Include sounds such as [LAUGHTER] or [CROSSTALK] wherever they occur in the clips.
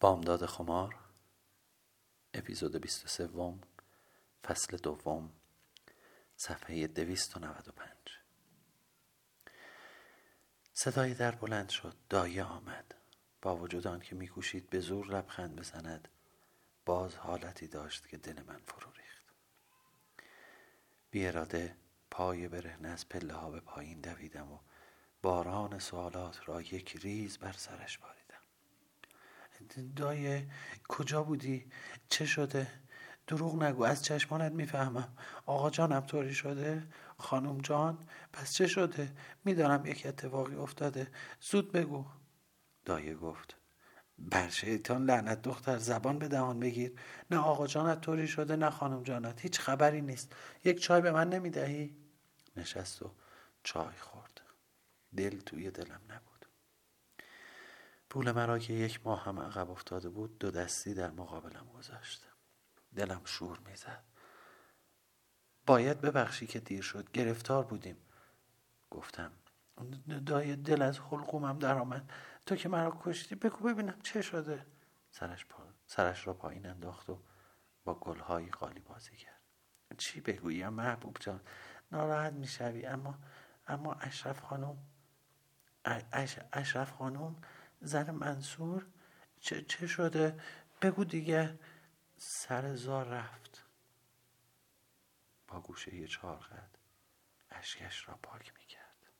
بامداد خمار اپیزود 23 فصل دوم صفحه 295 صدای در بلند شد دایه آمد. با وجود آن که میکوشید به زور لبخند بزند باز حالتی داشت که دل من فرو ریخت. بی اراده پای برهنه از پله ها به پایین دویدم و باران سوالات را یک ریز بر سرش باریدم دایه کجا بودی؟ چه شده؟ دروغ نگو از چشمانت می‌فهمم آقا جانم طوری شده؟ خانم جان؟ پس چه شده؟ می‌دانم یک اتفاقی افتاده زود بگو دایه گفت بر شیطان لعنت دختر زبان به دهان بگیر نه آقا جانت طوری شده نه خانم جانت هیچ خبری نیست یک چای به من نمی‌دهی؟ نشست و چای خورد دل توی دلم نبود پول مرا که یک ماه هم عقب افتاده بود دو دستی در مقابلم گذاشت. دلم شور می‌زد. باید ببخشی که دیر شد. گرفتار بودیم. گفتم دای دل از حلقومم در آمد تو که مرا کشتی بگو ببینم چه شده. سرش, پا... سرش را پایین انداخت و با گلهایی قالی بازی کرد. چی بگویم محبوب جان؟ ناراحت می‌شوی اما اما اشرف خانم اش... اشرف خانم زن منصور. چه, چه شده؟ بگو دیگه. سر زار رفت. با گوشه چهار قد اشکش را پاک می کرد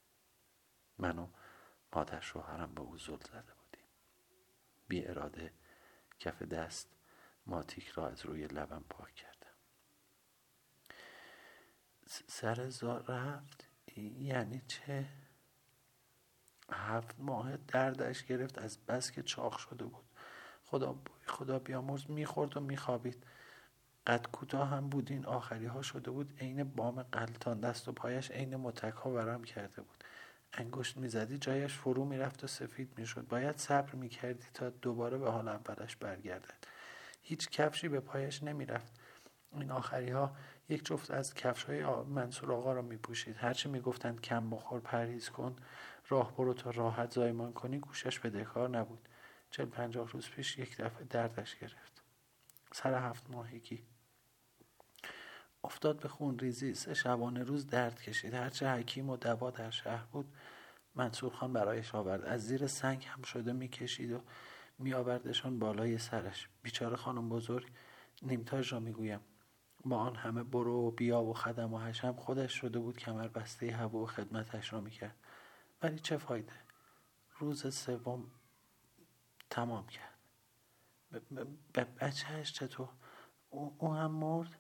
من و مادر شوهرم به او زل زده بودیم. بی اراده کف دست ماتیک را از روی لبم پاک کردم. سر زار رفت؟ یعنی چه؟ هفت ماه دردش گرفت از بس که چاق شده بود. خدا خدا بیامرز می‌خورد و میخوابید. قد کوتاه هم بود این آخری ها شده بود. عین بام قلتان دست و پایش عین متک ها ورم کرده بود. انگشت می‌زدی جایش فرو می‌رفت و سفید می‌شد. باید صبر می‌کردی تا دوباره به حال اولش برگردد. هیچ کفشی به پایش نمی‌رفت. این آخری ها یک جفت از کفش های منصور آقا را میپوشید. هرچی می‌گفتند کم بخور پرهیز کن. راه برو تا راحت زایمان کنی گوشش به دکار نبود. چل پنجاه روز پیش یک دفعه دردش گرفت. سر هفت ماهگی. افتاد به خون ریزی. سه شبانه روز درد کشید. هرچه حکیم و دوا در شهر بود منصور خان برایش آورد. از زیر سنگ هم شده می‌کشید و میآوردشان بالای سرش. بیچاره خانم بزرگ نیمتاج را می‌گویم. با آن همه برو و بیا و خدم و حشم خودش شده بود کمر بسته هوا و خدمتش را می‌کرد. ولی چه فایده؟ روز سوم تمام کرد. به بچهش چطور؟ او هم مرد؟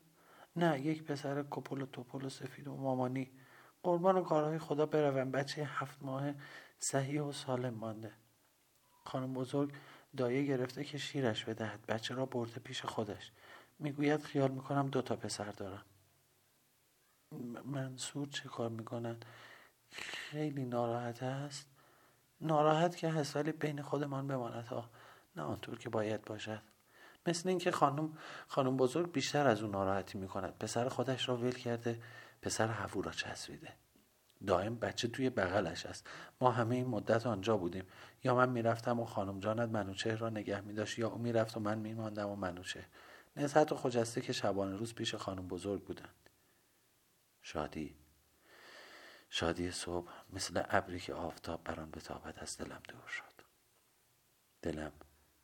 نه یک پسر کپل و توپل و سفید و مامانی. قربان و کارهای خدا بروم بچه هفت ماه صحیح و سالم مانده. خانم بزرگ دایه گرفته که شیرش بدهد. بچه را برده پیش خودش. می‌گوید خیال می‌کنم دو تا پسر دارم. منصور چه کار می‌کنند خیلی ناراحت است. ناراحت که هست ولی بین خودمان بماند. ها نه آنطور که باید باشد. مثل اینکه خانم خانم بزرگ بیشتر از اون ناراحتی می‌کند. پسر خودش را ول کرده پسر هفو را چسبیده. دائم بچه توی بغلش است. ما همه این مدت آنجا بودیم. یا من می‌رفتم و خانم جانت منوچه را نگه میداشت یا او می‌رفت و من میماندم و منوچه نزهت و خجسته که شبانه روز پیش خانم بزرگ بودند. شادی. شادی صبح مثل ابری که آفتاب بر آن بتابد از دلم دور شد. دلم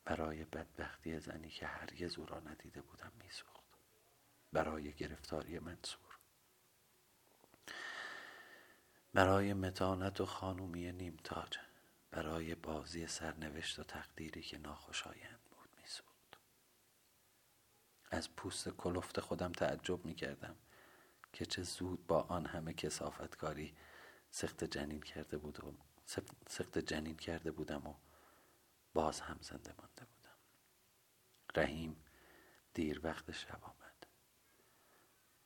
برای بدبختی زنی که هرگز او را ندیده بودم میسوخت. برای گرفتاری منصور. برای متانت و خانومی نیمتاج. برای بازی سرنوشت و تقدیری که ناخوشایند بود میسوخت. از پوست کلفت خودم تعجب می‌کردم. که چه زود با آن همه کسافتکاری سخت جنین کرده بود و سخت جنین کرده بودم و باز هم زنده مانده بودم. رحیم دیر وقت شب آمد.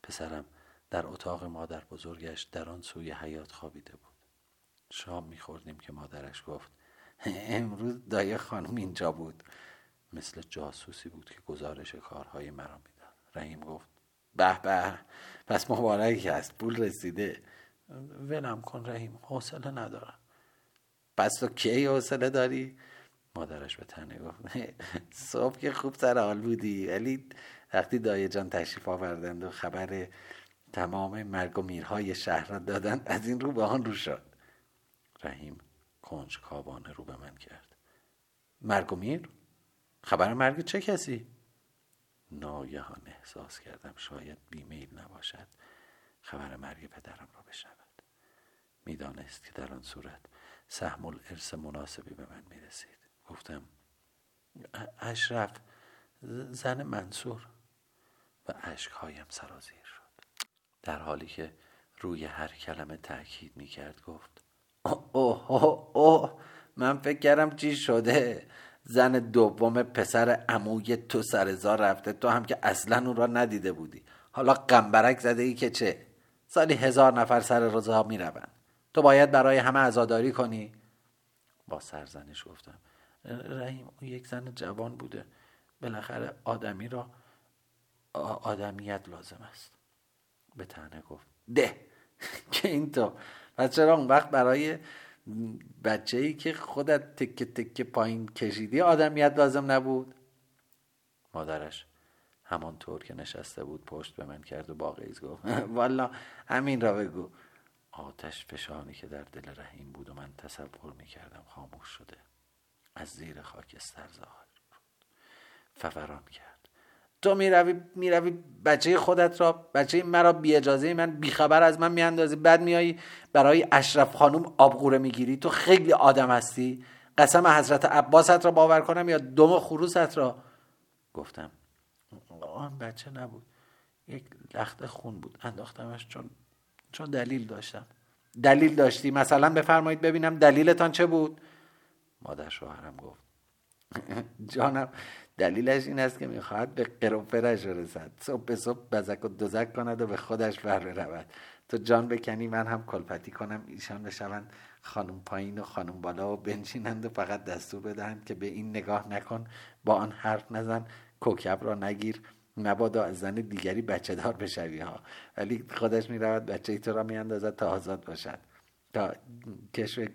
پسرم در اتاق مادر بزرگش در آن سوی حیات خوابیده بود. شام میخوردیم که مادرش گفت امروز دایه خانم اینجا بود. مثل جاسوسی بود که گزارش کارهای مرا می‌داد. رحیم گفت به به. پس مبارک است پول رسیده. ولم کن رحیم. حوصله ندارم. پس تو کی حوصله داری؟ مادرش به تنه گفت. [LAUGHS] صبح که خوب سر حال بودی. ولی وقتی دایه جان تشریف آوردند و خبر تمام مرگ و میرهای شهر را دادن از این رو به آن رو شد. رحیم کنج کابانه رو به من کرد. مرگ و میر؟ خبر مرگ چه کسی؟ ناگهان احساس کردم شاید بیمیل نباشد. خبر مرگ پدرم را بشنود. می‌دانست که در آن صورت سهم الارث مناسبی به من می‌رسید. گفتم اشرف زن منصور. و اشکهایم سرازیر شد. در حالی که روی هر کلمه تاکید می‌کرد گفت اوه اوه اوه من فکر کردم چی شده؟ زن دوم پسر عموی تو سرزار رفته. تو هم که اصلا اون را ندیده بودی. حالا قنبرک زده ای که چه؟ سالی هزار نفر سر رضا می روند تو باید برای همه ازاداری کنی. با سرزنش گفتم رحیم او یک زن جوان بوده. بالاخره آدمی را آدمیت لازم است. به تنه گفت ده. [LAUGHS] که این تو. پس چرا اون وقت برای بچه ای که خودت تکه تکه پایین کشیدی آدمیت لازم نبود؟ مادرش همانطور که نشسته بود پشت به من کرد و با گفت [LAUGHS] والا همین را بگو. آتش فشانی که در دل رحیم بود و من تصور می کردم خاموش شده از زیر خاکستر ظاهر فوران کرد. تو می‌روی می‌روی بچه خودت را بچه مرا بی اجازه من بیخبر از من میاندازی. بعد میایی برای اشرف خانوم آبغوره می‌گیری. تو خیلی آدم هستی. قسم حضرت عباست را باور کنم یا دم خروست را؟ گفتم آن بچه نبود. یک لخت خون بود. انداختمش چون چون دلیل داشتم. دلیل داشتی؟ مثلا بفرمایید ببینم دلیلتان چه بود؟ مادر شوهرم گفت [LAUGHS] جانم دلیلش این است که می‌خواهد به قروفرش رسد. صبح به صبح بزک و دوزک کند و به خودش بر برود. تو جان بکنی من هم کلپتی کنم. ایشان بشوند خانم پایین و خانم بالا و بنشینند و فقط دستور بدهند که به این نگاه نکن. با آن حرف نزن. کوکب را نگیر. مبادا از زن دیگری بچه دار بشوی ها ولی خودش می‌رود بچه تو را میاندازد تا آزاد باشد. تا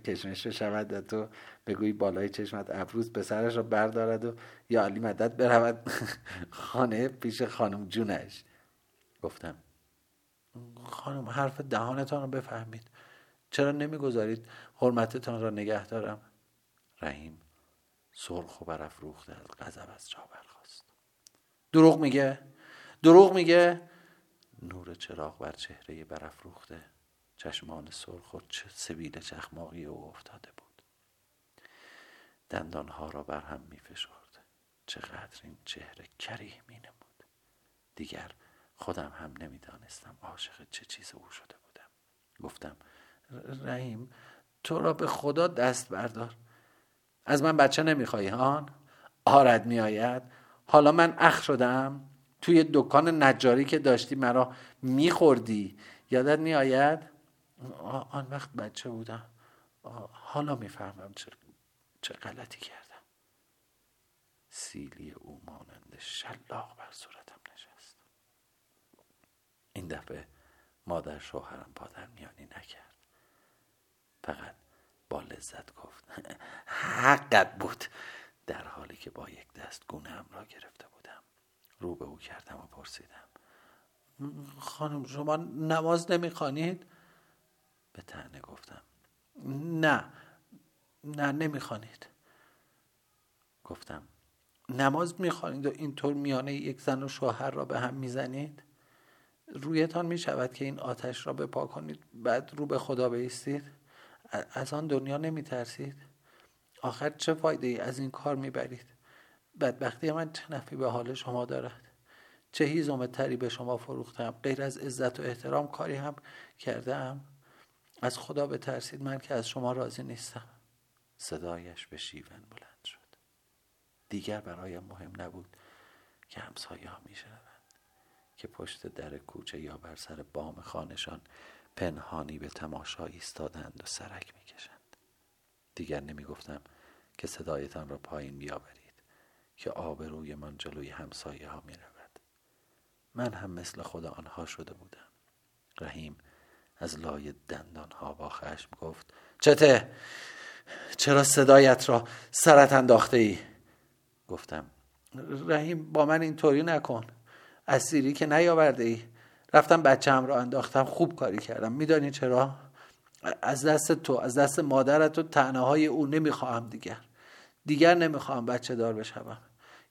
کشمش شود و تو بگویی بالای چشمت ابروز سرش را بردارد و یا علی مدد برود. [LAUGHS] خانه پیش خانم جونش. گفتم خانم حرف دهانتان رو بفهمید. چرا نمی‌گذارید حرمتتان را نگه دارم؟ رحیم سرخ و برافروخته از غضب از جا برخواست دروغ میگه؟ دروغ میگه؟ نور چراغ بر چهره برافروخته چشمان سرخ و سبیل چخماقی او افتاده بود. دندانها را بر هم می فشرد. چقدر این چهره کریه می نمود دیگر خودم هم نمی‌دانستم عاشق چه چیز او شده بودم. گفتم رحیم تو را به خدا دست بردار. از من بچه نمی‌خوای هان آرد میآید. حالا من اخ شدم. توی دکان نجاری که داشتی مرا میخوردی. یادت میآید؟ آن وقت بچه بودم. حالا می‌فهمم چه, چه غلطی کردم. سیلی او مانند شلاق بر صورتم نشست. این دفعه مادر شوهرم پادر میانی نکرد. فقط با لذت گفت حقت بود. در حالی که با یک دست گونه هم را گرفته بودم. رو به او کردم و پرسیدم خانم شما نماز نمی‌خوانید؟ به تنه گفتم. نه نه نمی‌خوانید. گفتم نماز می‌خوانید و اینطور میانه یک زن و شوهر را به هم می‌زنید؟ رویتان می‌شود که این آتش را بپا کنید بعد رو به خدا بیستید؟ از آن دنیا نمیترسید؟ آخر چه فایده ای از این کار می‌برید؟ بدبختی من چه نفی به حال شما دارد؟ چه هیزم تری به شما فروختم؟ غیر از عزت و احترام کاری هم کرده از خدا بترسید من که از شما راضی نیستم. صدایش به شیون بلند شد. دیگر برایم مهم نبود که همسایه ها می که پشت در کوچه یا بر سر بام خانشان پنهانی به تماشا ایستادند و سرک می‌کشند دیگر نمی‌گفتم که صدایتان را پایین بیاورید که آبروی من جلوی همسایه ها می رود. من هم مثل خود آنها شده بودم. رحیم از لای دندانها با خشم گفت چته چرا صدایت را سرت انداخته ای گفتم رحیم با من اینطوری نکن. اسیری که نیاورده ای رفتم بچم را انداختم خوب کاری کردم. میدانی چرا؟ از دست تو از دست مادرت و تنه های او نمی‌خواهم دیگر. دیگر نمی‌خواهم بچه دار بشوم.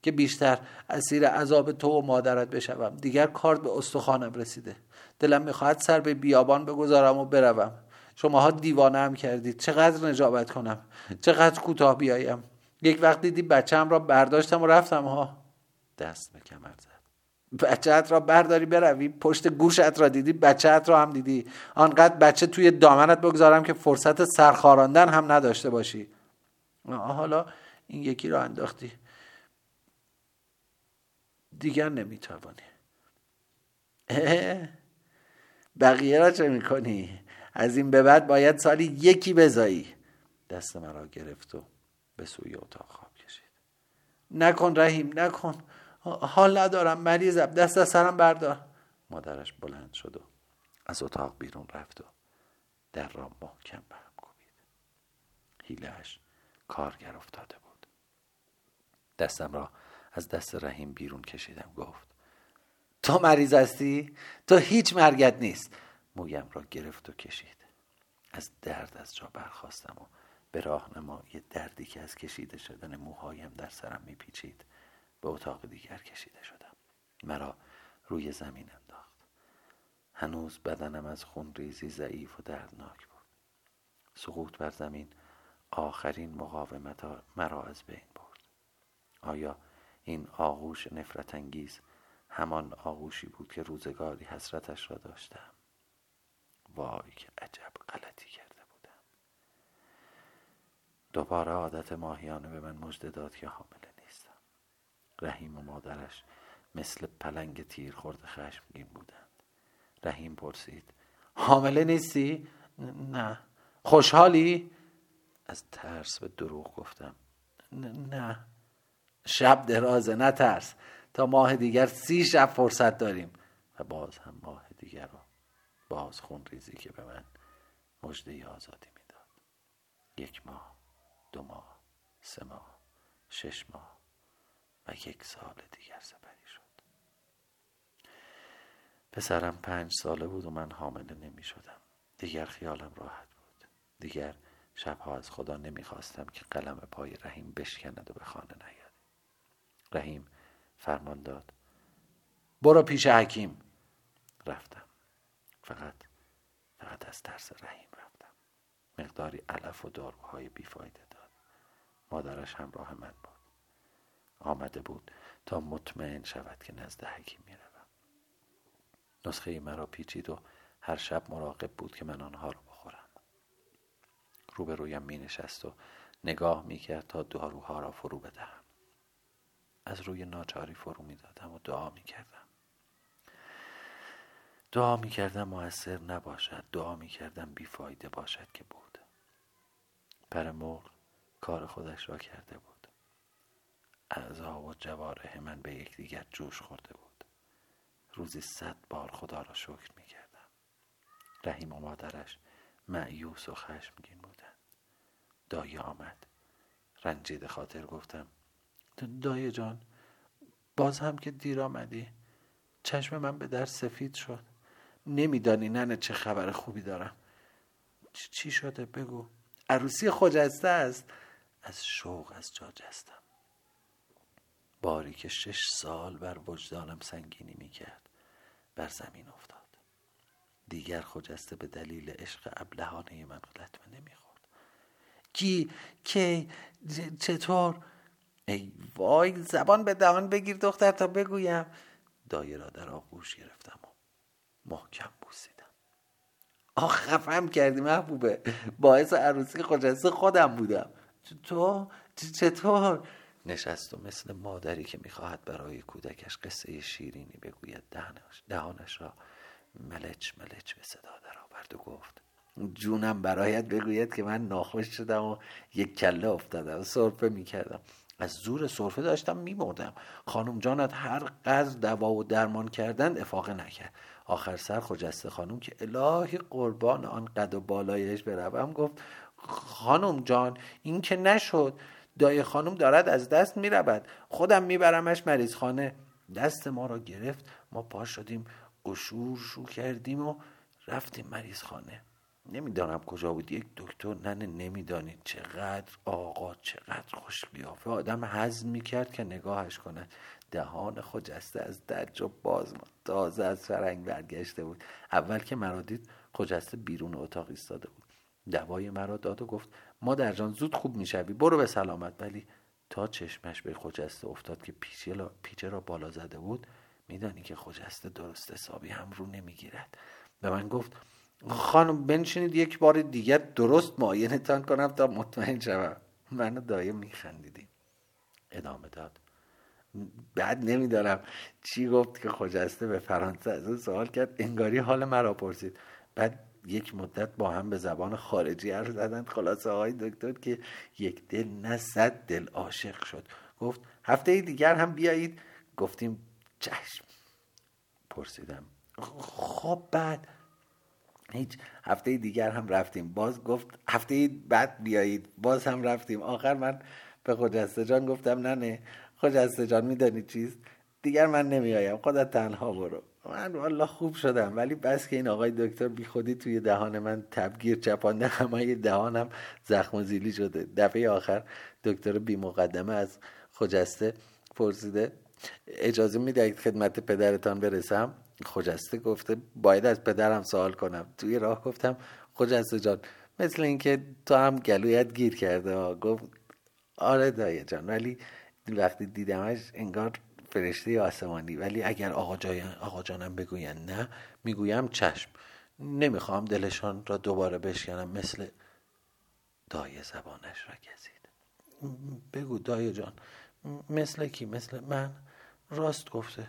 که بیشتر اسیر عذاب تو و مادرت بشوم. دیگر کارت به استخوانم رسیده. دلم می‌خواهد سر به بیابان بگذارم و بروم. شماها دیوانه هم کردید. چقدر نجابت کنم. چقدر کوتاه بیایم. یک وقت دیدی بچم را برداشتم و رفتم ها. دست به کمر زد. بچهت را برداری بروی. پشت گوشت را دیدی بچهت را هم دیدی. آنقدر بچه توی دامنت بگذارم که فرصت سرخاراندن هم نداشته باشی. حالا این یکی را انداختی. دیگر نمی‌توانی. بقیه را چه می‌کنی؟ از این به بعد باید سالی یکی بزایی. دست مرا گرفت و به سوی اتاق خواب کشید. نکن رحیم نکن. حال ندارم مریضم. دست از سرم بردار. مادرش بلند شد و از اتاق بیرون رفت و در را محکم به هم کوبید. هیلهش کارگر افتاده بود. دستم را از دست رحیم بیرون کشیدم. گفت تو مریض هستی؟ تو هیچ مرگت نیست. مویم را گرفت و کشید. از درد از جا برخواستم و به راهنمای دردی که از کشیده شدن موهایم در سرم میپیچید به اتاق دیگر کشیده شدم. مرا روی زمین انداخت. هنوز بدنم از خون ریزی ضعیف و دردناک بود. سقوط بر زمین آخرین مقاومت مرا از بین برد. آیا این آغوش نفرت انگیز همان آغوشی بود که روزگاری حسرتش را داشتم. وای که عجب غلطی کرده بودم. دوباره عادت ماهیانه به من مژده داد که حامله نیستم. رحیم و مادرش مثل پلنگ تیر خورده خشمگین بودند. رحیم پرسید حامله نیستی؟ نه. خوشحالی؟ از ترس به دروغ گفتم. نه. شب درازه نه ترس تا ماه دیگر سی شب فرصت داریم. و باز هم ماه دیگر رو باز خون ریزی که به من مجده آزادی می‌داد. یک ماه دو ماه سه ماه شش ماه و یک سال دیگر سپری شد. پسرم پنج ساله بود و من حامله نمی شدم دیگر خیالم راحت بود. دیگر شبها از خدا نمی‌خواستم که قلم پای رحیم بشکند و به خانه نیاد رحیم فرمان داد. برو پیش حکیم. رفتم. فقط فقط از ترس رحیم رفتم. مقداری علف و داروهای بیفایده داد. مادرش همراه من بود. آمده بود تا مطمئن شود که نزد حکیم می‌روم. نسخه مرا پیچید و هر شب مراقب بود که من آنها را بخورم. روبرویم می نشست و نگاه می کرد تا داروها را فرو بدهم. از روی ناچاری فرو می دادم و دعا می کردم دعا می کردم موثر نباشد دعا می کردم بیفایده باشد که بود. پر مرغ کار خودش را کرده بود. اعضا و جواره من به یکدیگر جوش خورده بود. روزی صد بار خدا را شکر می کردم رحیم و مادرش معیوس و خشمگین بودند. دایه آمد. رنجیده خاطر گفتم دایه جان باز هم که دیر آمدی. چشم من به در سفید شد. نمیدانی ننه چه خبر خوبی دارم. چی شده؟ بگو. عروسی خجسته است. از شوق از جا جستم. باری که شش سال بر وجدانم سنگینی می‌کرد. بر زمین افتاد. دیگر خجسته به دلیل عشق ابلهانه من لطمه نمی‌خورد. کی؟ کی؟ چطور؟ ای وای زبان به دهان بگیر دختر تا بگویم. دایه را در آغوش گرفتم و محکم بوسیدم. آخ خفم کردی محبوبه. باعث عروسی خجسته خودم بودم. تو چطور؟ نشست و مثل مادری که می‌خواهد برای کودکش قصه شیرینی بگوید دهنش, دهانش را ملچ ملچ به صدا درآورد و گفت جونم برایت بگوید که من ناخوش شدم و یک کله افتادم سرفه می‌کردم. از زور سرفه داشتم میمردم خانم جانت هر قدر دوا و درمان کردن افاقه نکرد. آخر سر خجسته خانم که الهی قربان آن قد و بالایش بروم گفت خانم جان این که نشد. دای خانم دارد از دست می‌رود. خودم میبرمش مریض خانه دست ما را گرفت. ما پا شدیم قشور شو کردیم و رفتیم مریض خانه نمی‌دانم کجا بود. یک دکتر ننه نمی‌دانید. چقدر آقا چقدر خوش بیافه آدم حزم می‌کرد که نگاهش کند. دهان خجسته از درج و باز تازه از فرنگ برگشته بود. اول که مرا دید خجسته بیرون اتاق ایستاده بود. دوای مرا داد و گفت مادر جان زود خوب می‌شوی. برو به سلامت. ولی تا چشمش به خجسته افتاد که پیچه را بالا زده بود میدانی که خجسته درست حسابی هم رو نمی‌گیرد. به من گفت خانم بنشینید یک بار دیگر درست معاینتان کنم تا مطمئن شوم. من دایه میخندیدیم ادامه داد. بعد نمیدارم چی گفت که خجسته به فرانسه از اون سوال کرد. انگاری حال مرا پرسید. بعد یک مدت با هم به زبان خارجی حرف زدن خلاصه آقای دکتر که یک دل نه صد دل عاشق شد. گفت هفته دیگر هم بیایید. گفتیم چشم. پرسیدم. خب بعد هیچ هفته دیگر هم رفتیم. باز گفت هفته بعد بیایید. باز هم رفتیم. آخر من به خجسته جان گفتم نه نه. خجسته جان میدانی چیست؟ دیگر من نمیایم خودت تنها برو. من والا خوب شدم. ولی بس که این آقای دکتر بی خودی توی دهان من تبگیر چپانده. همه دهانم زخم و زیلی شده. دفعه آخر دکتر بی مقدمه از خجسته پرسیده اجازه می‌دهید خدمت پدرتان برسم؟ خجسته گفته باید از پدرم سوال کنم. توی راه گفتم خجسته جان مثل اینکه تو هم گلویت گیر کرده. گفت آره دایه جان ولی وقتی دیدمش انگار فرشته آسمانی. ولی اگر آقا, جای آقا جانم بگوین نه می‌گویم چشم. نمی‌خوام دلشان را دوباره بشکنم. مثل دایه زبانش را گزید. بگو دایه جان مثل کی؟ مثل من؟ راست گفته.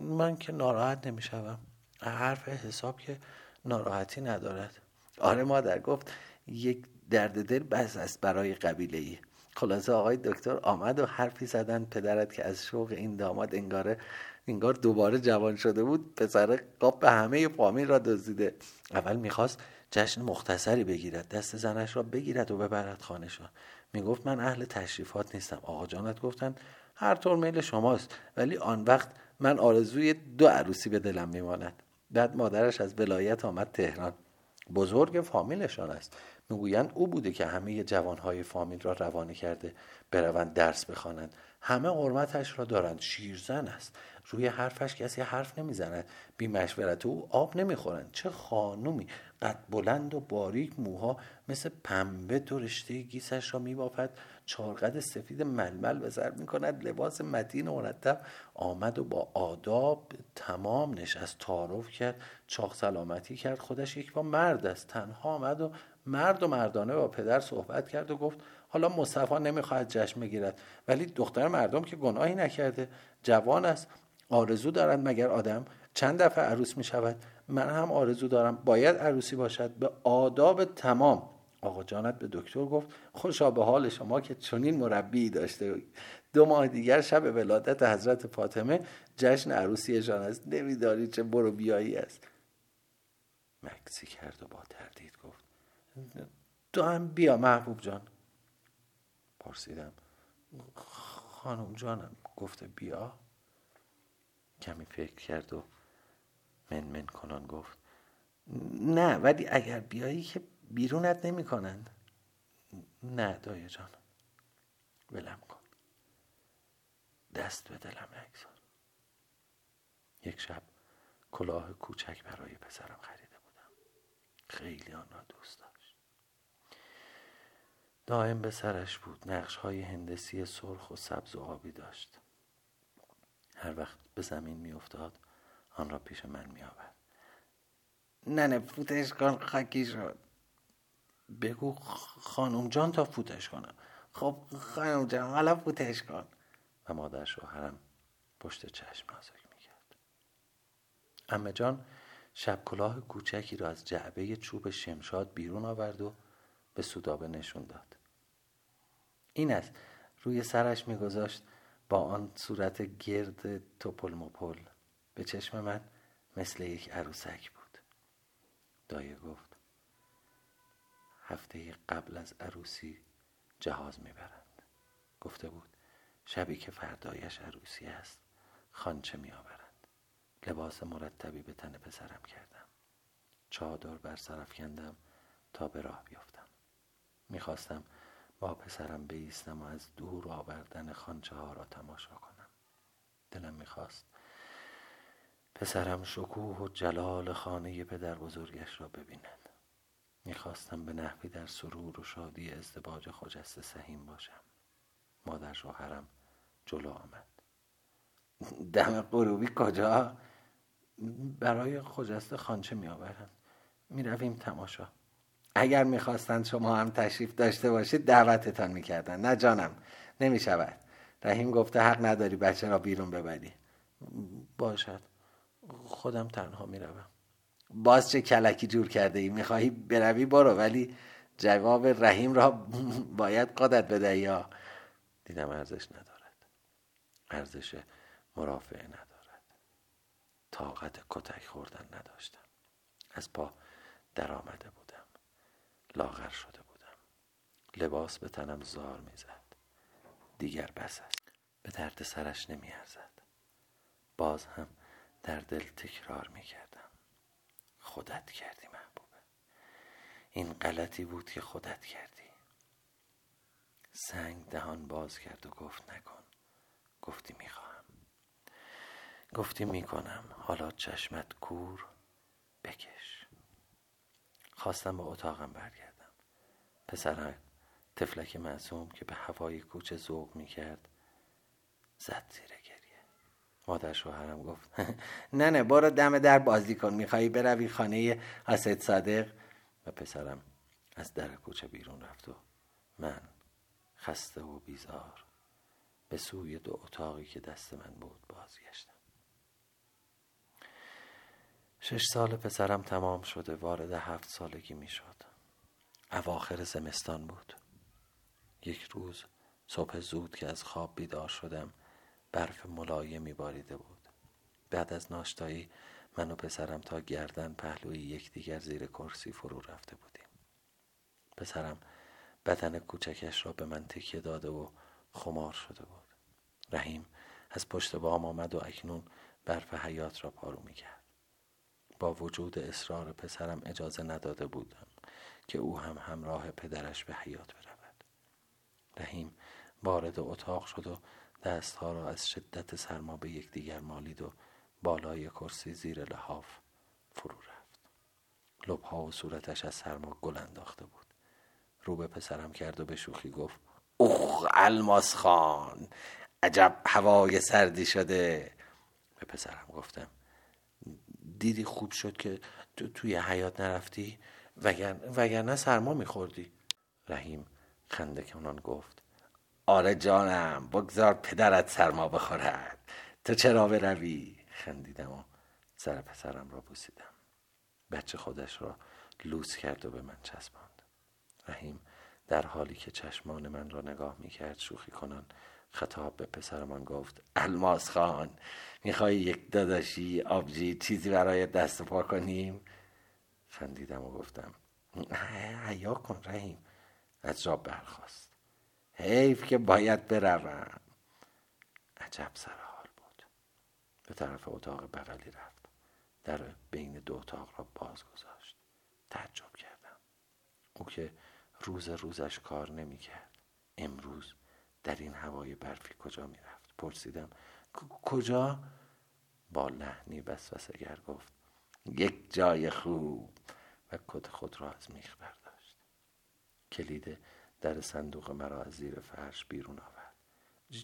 من که ناراحت نمی‌شوم. حرف حساب که ناراحتی ندارد. آره مادر گفت یک درد دل بس است برای قبیله ای خلاصه آقای دکتر آمد و حرفی زدن پدرت که از شوق این داماد انگاره انگار دوباره جوان شده بود پسر قاب به همه فامیل را دزدیده. اول می‌خواست جشن مختصری بگیرد دست زنش را بگیرد و ببرد خانهشان می‌گفت من اهل تشریفات نیستم. آقا جانت گفتن هر طور میل شماست ولی آن وقت من آرزوی دو عروسی به دلم میماند. بعد مادرش از ولایت آمد تهران. بزرگ فامیلشان است. می‌گویند او بوده که همه جوانهای فامیل را روانه کرده بروند درس بخوانند. همه حرمتش را دارند. شیرزن است. روی حرفش کسی حرف نمی‌زند. بی مشورت او آب نمی‌خورند. چه خانومی. قد بلند و باریک موها مثل پنبه دو رشته گیسش را میبافد. چارقد سفید ململ به سر می‌کند. لباس متین و مرتب آمد و با آداب تمام نشست. تعارف کرد چاق سلامتی کرد. خودش یک با مرد است. تنها آمد و مرد و مردانه با پدر صحبت کرد و گفت حالا مصطفی نمی‌خواهد جشن بگیرد ولی دختر مردم که گناهی نکرده جوان است آرزو دارد مگر آدم چند دفعه عروس می شود من هم آرزو دارم باید عروسی باشد. به آداب تمام. آقا جانت به دکتر گفت خوشا به حال شما که چنین مربی داشته. دو ماه دیگر شب ولادت حضرت فاطمه جشن عروسیشان است. نمیدانی چه برو بیایی است. مکسی کرد و با تردید گفت تو هم بیا محبوب جان. پرسیدم خانم جانم. گفته بیا. کمی فکر کرد و من من کنان گفت. نه ولی اگر بیایی که بیرونت نمی کنند نه دایه جان. ولم کن. دست به دلم نگذار. یک شب کلاه کوچک برای پسرم خریده بودم. خیلی آن را دوست داشت. دائم به سرش بود. نقش های هندسی سرخ و سبز و آبی داشت. هر وقت به زمین می افتاد آن را پیش من می آورد نه نه فوتش کن خاکی شد بگو خانم جان تا فوتش کنم. خب خانم جان حالا فوتش کن. و مادر شوهرم پشت چشم نازک می‌کرد. امه جان شب کلاه کوچکی را از جعبه چوب شمشاد بیرون آورد و به سودابه نشون داد. این است روی سرش میگذاشت با آن صورت گرد توپل مپل. به چشم من مثل یک عروسک بود. دایه گفت هفته قبل از عروسی جهاز می‌برند. گفته بود شبی که فردایش عروسی است خانچه میآورند. لباس مرتبی به تن پسرم کردم. چادر بر سرف کندم تا به راه بیفتم می‌خواستم با پسرم بیستم و از دور آوردن خانچه ها را تماشا کنم. دلم می‌خواست پسرم شکوه و جلال خانه پدر بزرگش را ببیند. می‌خواستم به نحوی در سرور و شادی ازدواج خجسته سهیم باشم. مادر شوهرم جلو آمد. دم غروبی کجا؟ برای خجسته خانچه می رویم تماشا. اگر می‌خواستند شما هم تشریف داشته باشید دعوتتان می‌کردن نه جانم نمی شود رحیم گفته حق نداری بچه را بیرون ببری. باشد. خودم تنها می‌روم. باز چه کلکی جور کرده ای؟ می‌خواهی بروی؟ برو. ولی جواب رحیم را [LAUGHS] باید قدرت بدهی. یا دیدم ارزش ندارد. ارزش مرافعه ندارد. طاقت کتک خوردن نداشتم. از پا در آمده بودم. لاغر شده بودم. لباس به تنم زار می‌زد. دیگر بس است. به درد سرش نمیارزد. باز هم در دل تکرار می‌کردم. خودت کردی محبوبه. این غلطی بود که خودت کردی. سنگ دهان باز کرد و گفت نکن. گفتی می‌خواهم. گفتی می‌کنم. حالا چشمت کور. بکش. خواستم به اتاقم برگردم. پسرم تفلک معصوم که به هوای کوچه ذوق می‌کرد زد زیر گریه مادر شوهرم گفت. [LAUGHS] نه نه برو دم در بازی کن. میخوایی بروی خانه حسد صادق؟ و پسرم از در کوچه بیرون رفت و من خسته و بیزار به سوی دو اتاقی که دست من بود بازگشتم. شش سال پسرم تمام شده وارد هفت سالگی می شد اواخر زمستان بود. یک روز صبح زود که از خواب بیدار شدم برف ملایمی باریده بود. بعد از ناشتایی من و پسرم تا گردن پهلوی یکدیگر زیر کرسی فرو رفته بودیم. پسرم بدن کوچکش را به من تکیه داده و خمار شده بود. رحیم از پشت بام آمد و اکنون برف حیات را پارو می کرد با وجود اصرار پسرم اجازه نداده بودم که او هم همراه پدرش به حیات برود. رحیم وارد اتاق شد و دستها را از شدت سرما به یکدیگر مالید و بالای کرسی زیر لحاف فرو رفت. لبها و صورتش از سرما گل انداخته بود. رو به پسرم کرد و به شوخی گفت اوخ الماس خان عجب هوای سردی شده. به پسرم گفتم دیدی خوب شد که تو توی حیات نرفتی؟ وگر... وگرنه سرما میخوردی. رحیم خنده کنان گفت آره جانم بگذار پدرت سرما بخورد. تو چرا بروی؟ خندیدم و سر پسرم را بوسیدم. بچه خودش را لوس کرد و به من چسباند. رحیم در حالی که چشمان من را نگاه می کرد شوخی کنان خطاب به پسرمان گفت الماس خان می‌خوای یک داداشی آبجی چیزی برای دست پا کنیم؟ خندیدم و گفتم حیا کن رحیم. از جا برخواست حیف که باید بروم. عجب سر حال بود. به طرف اتاق بغلی رفت. در بین دو اتاق را باز گذاشت تعجب کردم. او که روز روزش کار نمی‌کرد. امروز در این هوای برفی کجا می‌رفت؟ پرسیدم. کجا؟ با لحنی وسوسهگر گفت. یک جای خوب. و کت خود را از میخ برداشت. کلید در صندوق مرا از زیر فرش بیرون آورد.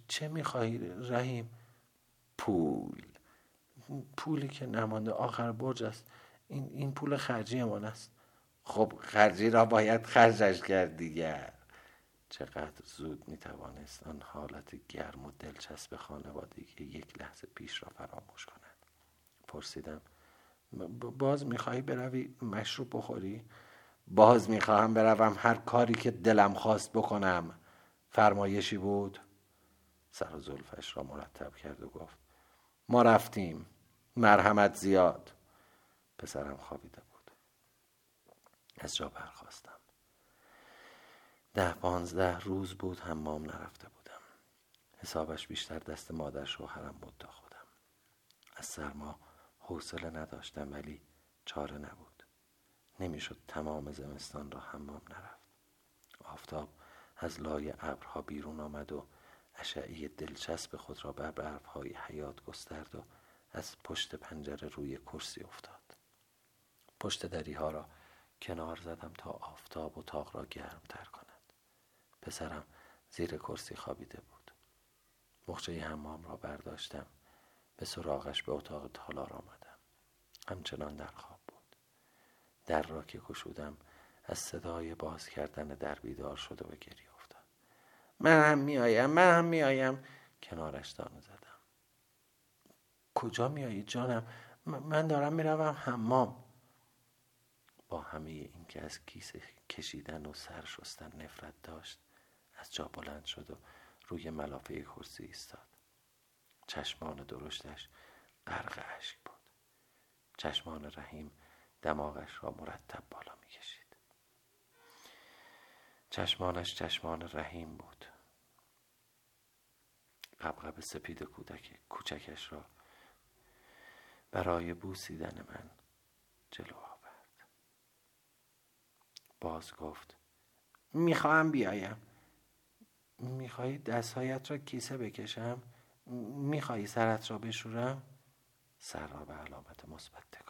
چه می‌خواهی رحیم؟ پول. پولی که نمانده آخر برج است. این, این پول خرجی من است. خب خرجی را باید خرجش کرد دیگر. چقدر زود می توانست آن حالت گرم و دلچسب خانوادگی یک لحظه پیش را فراموش کند. پرسیدم باز می‌خواهی بروی مشروب بخوری؟ باز می‌خواهم بروم هر کاری که دلم خواست بکنم. فرمایشی بود. سر و زلفش را مرتب کرد و گفت ما رفتیم. مرحمت زیاد. پسرم خوابیده بود. از جا برخواستم ده پانزده روز بود حمام نرفته بودم. حسابش بیشتر دست مادر شوهرم بود تا خودم. از سرما حوصله نداشتم ولی چاره نبود. نمی‌شد تمام زمستان را حمام نرفت. آفتاب از لای ابرها بیرون آمد و اشعه دلچسب خود را بر برفهای حیات گسترد و از پشت پنجره روی کرسی افتاد. پشت دری ها را کنار زدم تا آفتاب اتاق را گرم تر کند. پسرم زیر کرسی خوابیده بود. مخچه حمام را برداشتم. به سراغش به اتاق تالار آمدم. همچنان در خواب. در را که گشودم از صدای باز کردن در بیدار شده و گریه افتاد. من هم میآیم من هم میآیم. کنارش دانو زدم. کجا میایی جانم؟ من دارم می‌روم حمام. با همه اینکه از کیسه کشیدن و سر شستن نفرت داشت از جا بلند شد و روی ملافه کرسی ایستاد. چشمان درشتش غرق اشک بود. چشمان رحیم دماغش را مرتب بالا می‌کشید. چشمانش چشمان رحیم بود. قبقب سپید کودک کوچکش را برای بوسیدن من جلو آورد. باز گفت می‌خواهم بیایم. می‌خواهی دستهایت را کیسه بکشم؟ می‌خواهی سرت را بشورم؟ سر را به علامت مثبت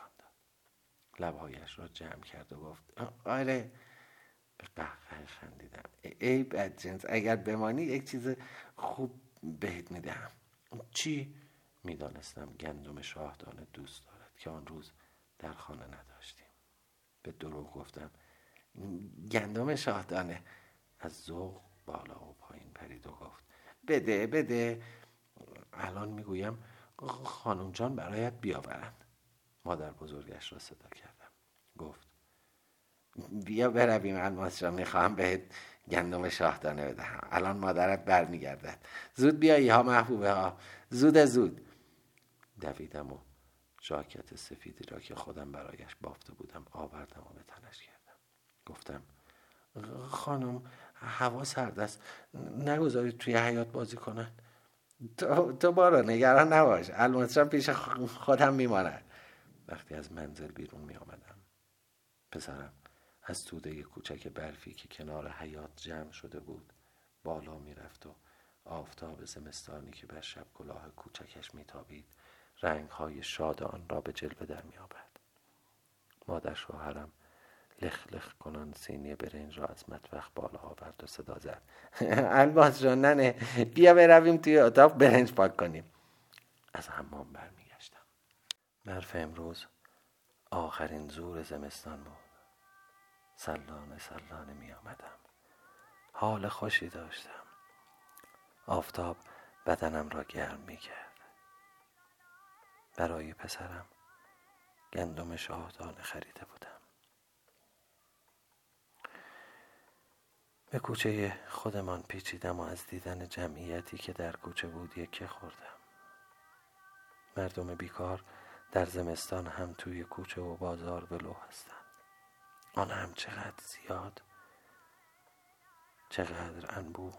لبهایش را جمع کرد و گفت آره. به قهقه خندیدم. ای بدجنس اگر بمانی یک چیز خوب بهت میدم. چی؟ می‌دانستم گندم شاهدانه دوست دارد که آن روز در خانه نداشتیم. به دروغ گفتم گندم شاهدانه از ذوق بالا و پایین پرید و گفت بده بده. الان می‌گویم خانم جان برایت بیاورند. مادر بزرگش را صدا کردم. گفت بیا برویم الماس را می‌خواهم بهت گندم شاهدانه بدهم. الان مادرت برمیگردد. زود بیایی ها محبوبه ها زود زود. دویدم و جاکت سفیدی را که خودم برایش بافته بودم آوردم و به تنش کردم. گفتم خانم هوا سرد است. نگذارید توی حیات بازی کنن. تو, تو بارو نگران نباش. الماسرم پیش خودم میماند. وقتی از منزل بیرون می آمدم پسرم از توده کوچک برفی که کنار حیات جمع شده بود بالا می‌رفت و آفتاب زمستانی که بر شب کلاه کوچکش میتابید رنگ های شاد آن را به جلوه در می آورد. مادر شوهرم لخ لخ کنان سینی برنج را از مطبخ بالا آورد و صدا زد. [LAUGHS] الباس جان ننه بیا برویم توی اتاق برنج پاک کنیم. از حمام برمیگشتم برف امروز آخرین زور زمستان بود. سلانه سلانه می آمدم. حال خوشی داشتم. آفتاب بدنم را گرم می کرد. برای پسرم گندم شاهدانه خریده بودم. به کوچه خودمان پیچیدم و از دیدن جمعیتی که در کوچه بود یکه خوردم. مردم بیکار در زمستان هم توی کوچه و بازار ولو هستند. آن هم چقدر زیاد چقدر انبوه.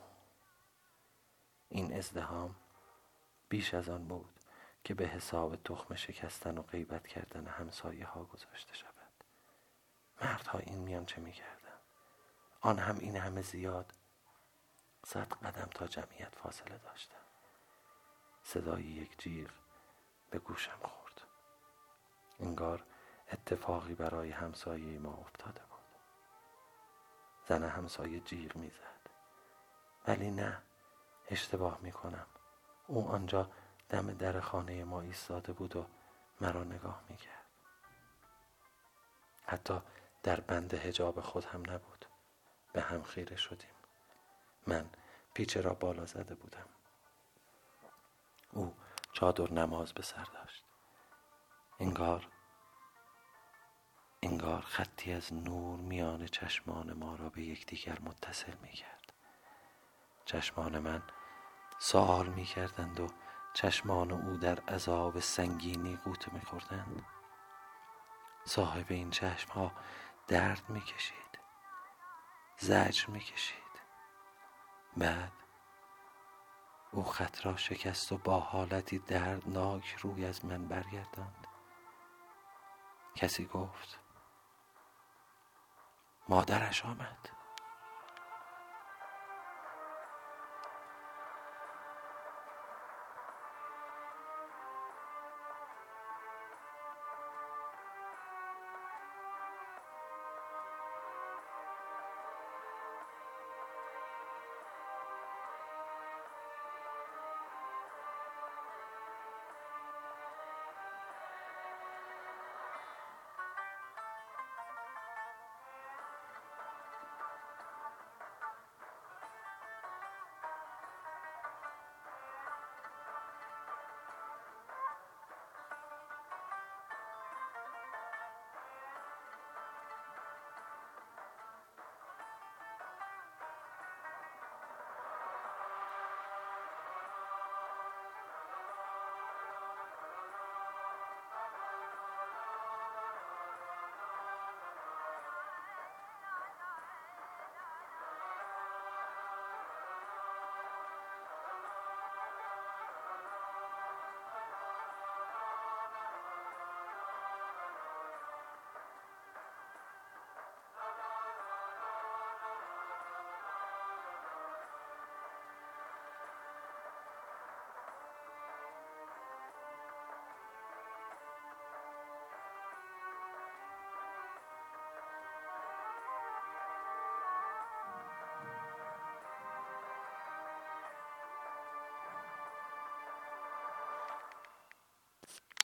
این ازدهام بیش از آن بود که به حساب تخم شکستن و غیبت کردن همسایه ها گذاشته شود. مردها این میان چه می‌کردن آن هم این همه زیاد صد قدم تا جمعیت فاصله داشتم صدای یک جیغ به گوشم خورد. انگار اتفاقی برای همسایه ما افتاده بود. زن همسایه جیغ می‌زد. ولی نه اشتباه می‌کنم. او آنجا دم در خانه ما ایستاده بود و مرا نگاه می‌کرد. حتی در بند هجاب خود هم نبود. به هم خیره شدیم. من پیچه را بالا زده بودم. او چادر نماز به سر داشت انگار انگار خطی از نور میان چشمان ما را به یکدیگر متصل می کرد چشمان من سوال می کردند و چشمان او در عذاب سنگینی قوطه میخوردند. صاحب این چشم ها درد می‌کشید زجر می‌کشید. بعد او خط را شکست و با حالتی دردناک روی از من برگرداند. کسی گفت. مادرش آمد.